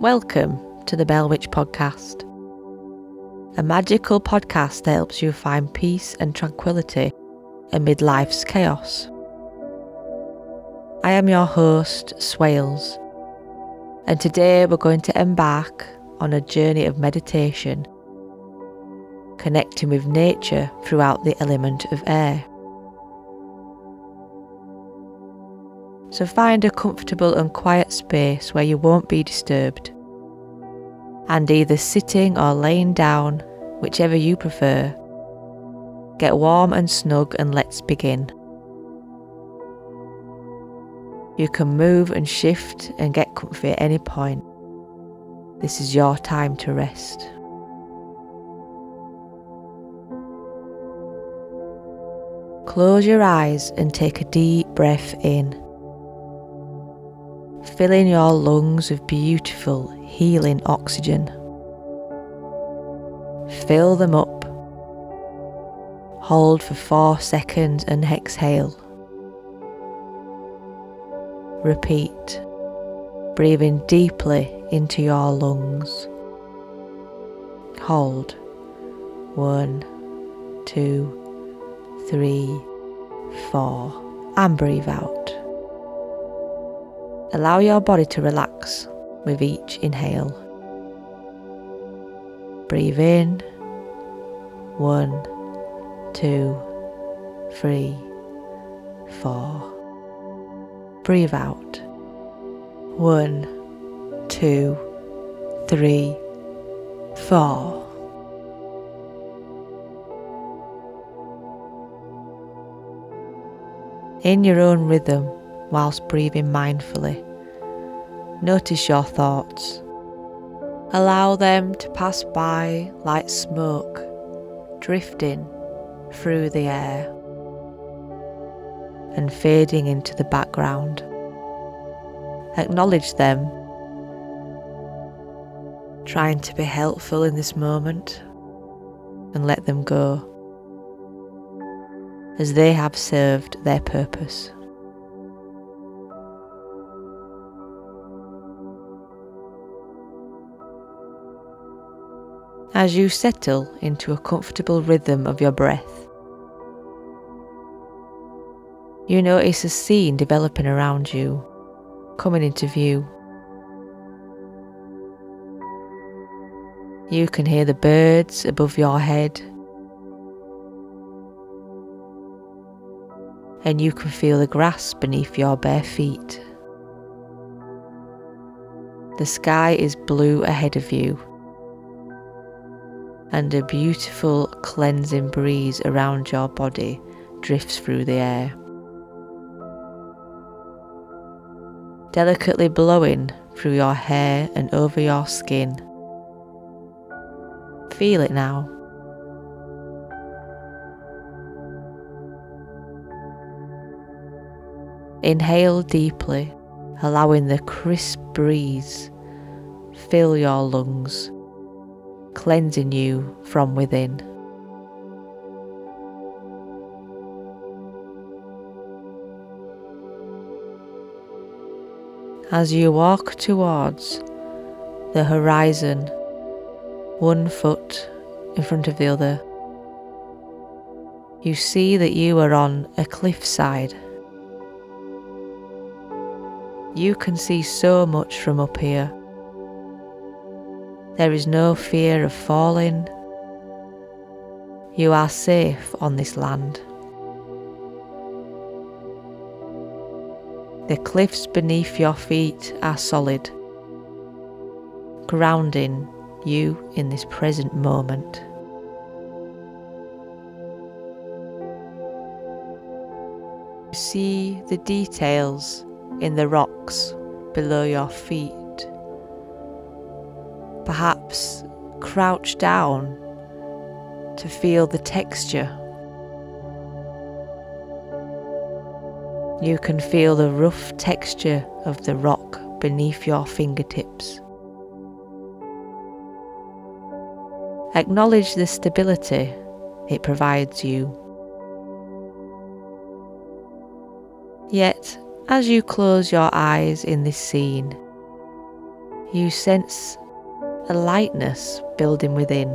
Welcome to the Bell Witch Podcast, a magical podcast that helps you find peace and tranquility amid life's chaos. I am your host, Swailes, and today we're going to embark on a journey of meditation, connecting with nature throughout the element of air. So find a comfortable and quiet space where you won't be disturbed. And either sitting or laying down, whichever you prefer. Get warm and snug and let's begin. You can move and shift and get comfy at any point. This is your time to rest. Close your eyes and take a deep breath in filling your lungs with beautiful, healing oxygen. Fill them up. Hold for four seconds and exhale. Repeat, breathing deeply into your lungs. Hold. One, two, three, four, and breathe out. Allow your body to relax with each inhale. Breathe in. One, two, three, four. Breathe out. One, two, three, four. In your own rhythm, whilst breathing mindfully. Notice your thoughts. Allow them to pass by like smoke, drifting through the air and fading into the background. Acknowledge them, trying to be helpful in this moment, and let them go as they have served their purpose. As you settle into a comfortable rhythm of your breath. You notice a scene developing around you, coming into view. You can hear the birds above your head, and you can feel the grass beneath your bare feet. The sky is blue ahead of you and a beautiful cleansing breeze around your body drifts through the air. Delicately blowing through your hair and over your skin. Feel it now. Inhale deeply, allowing the crisp breeze fill your lungs cleansing you from within. As you walk towards the horizon, one foot in front of the other, you see that you are on a cliffside. You can see so much from up here. There is no fear of falling. You are safe on this land. The cliffs beneath your feet are solid, grounding you in this present moment. See the details in the rocks below your feet perhaps crouch down to feel the texture. You can feel the rough texture of the rock beneath your fingertips. Acknowledge the stability it provides you. Yet, as you close your eyes in this scene, you sense a lightness building within,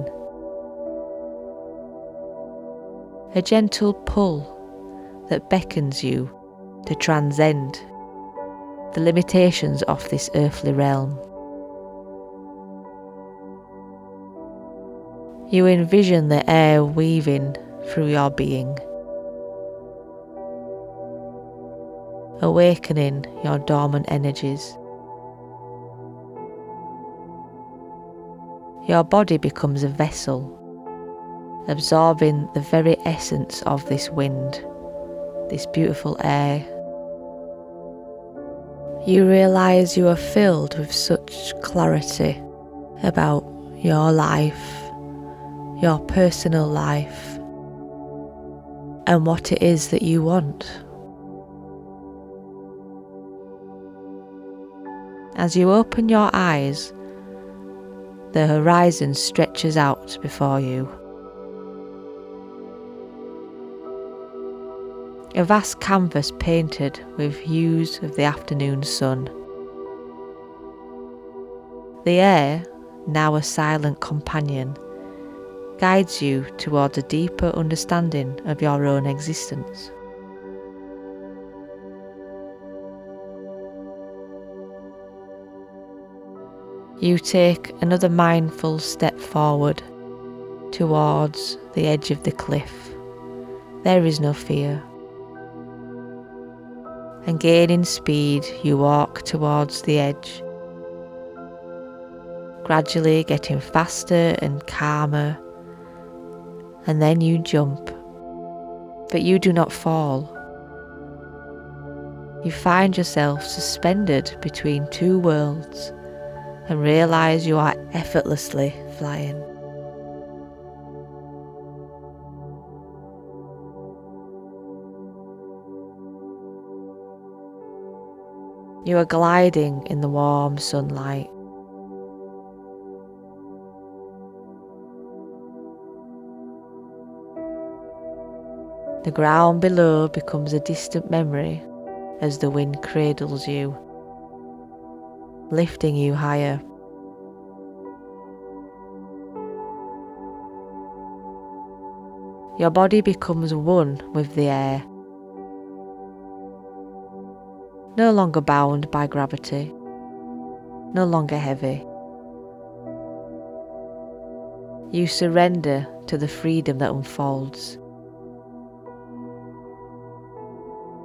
a gentle pull that beckons you to transcend the limitations of this earthly realm. You envision the air weaving through your being, awakening your dormant energies. Your body becomes a vessel, absorbing the very essence of this wind, this beautiful air. You realise you are filled with such clarity about your life your personal life and what it is that you want. As you open your eyes, the horizon stretches out before you. A vast canvas painted with hues of the afternoon sun. The air, now a silent companion, guides you towards a deeper understanding of your own existence. You take another mindful step forward towards the edge of the cliff. There is no fear. And gaining speed, you walk towards the edge, gradually getting faster and calmer and then you jump. But you do not fall. You find yourself suspended between two worlds and realize you are effortlessly flying. You are gliding in the warm sunlight. The ground below becomes a distant memory as the wind cradles you, lifting you higher. Your body becomes one with the air, no longer bound by gravity, no longer heavy. You surrender to the freedom that unfolds.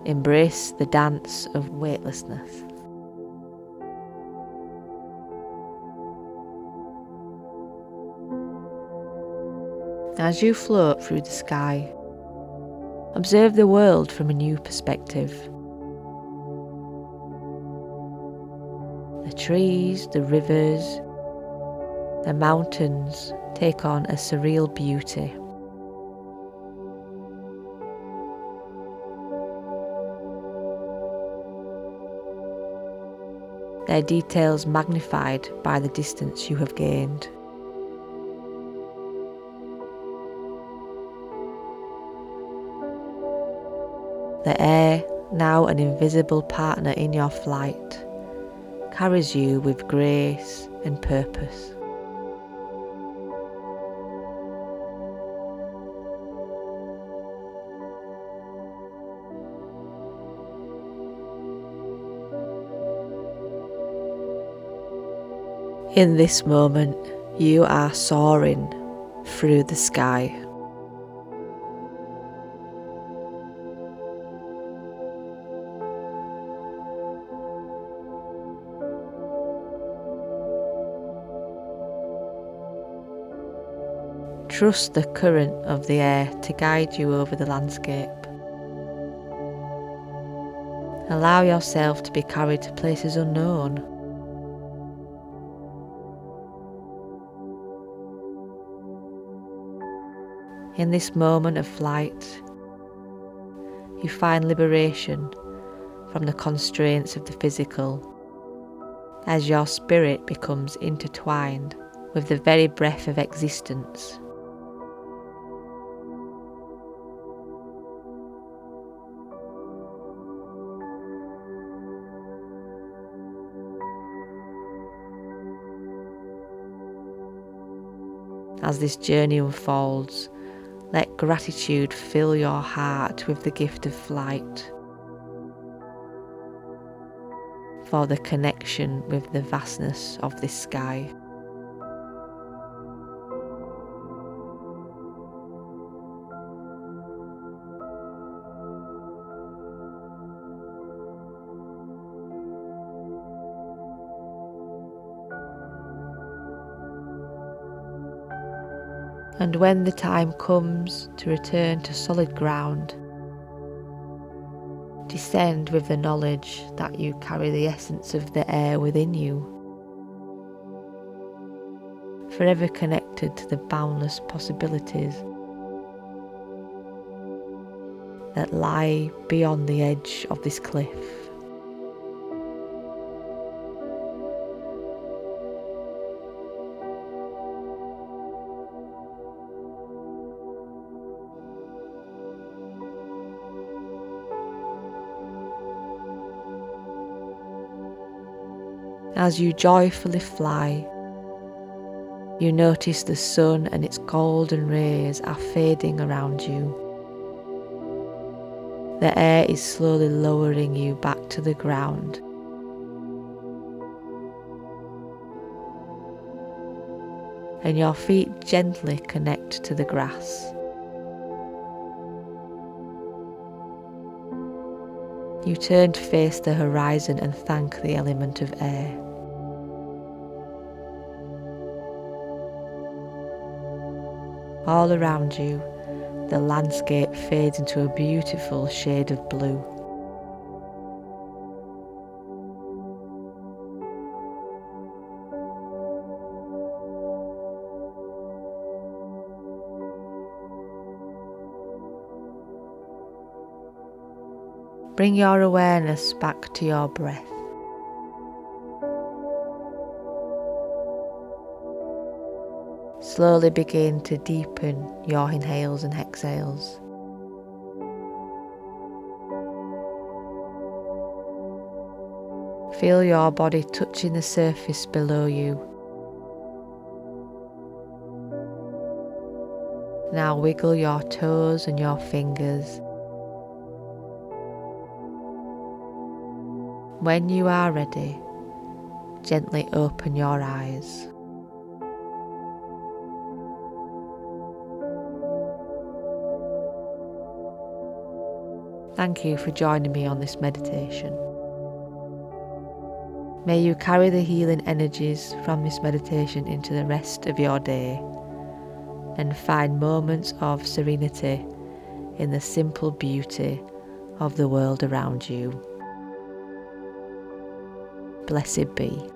Embrace the dance of weightlessness. As you float through the sky, observe the world from a new perspective. The trees, the rivers, the mountains take on a surreal beauty. their details magnified by the distance you have gained. The air, now an invisible partner in your flight, carries you with grace and purpose. In this moment, you are soaring through the sky. Trust the current of the air to guide you over the landscape. Allow yourself to be carried to places unknown. In this moment of flight, you find liberation from the constraints of the physical as your spirit becomes intertwined with the very breath of existence. As this journey unfolds, let gratitude fill your heart with the gift of flight. For the connection with the vastness of this sky. And when the time comes to return to solid ground, descend with the knowledge that you carry the essence of the air within you, forever connected to the boundless possibilities that lie beyond the edge of this cliff. As you joyfully fly, you notice the sun and its golden rays are fading around you. The air is slowly lowering you back to the ground. And your feet gently connect to the grass. You turn to face the horizon and thank the element of air. All around you, the landscape fades into a beautiful shade of blue. Bring your awareness back to your breath. Slowly begin to deepen your inhales and exhales. Feel your body touching the surface below you. Now wiggle your toes and your fingers. When you are ready, gently open your eyes. Thank you for joining me on this meditation. May you carry the healing energies from this meditation into the rest of your day and find moments of serenity in the simple beauty of the world around you. Blessed be.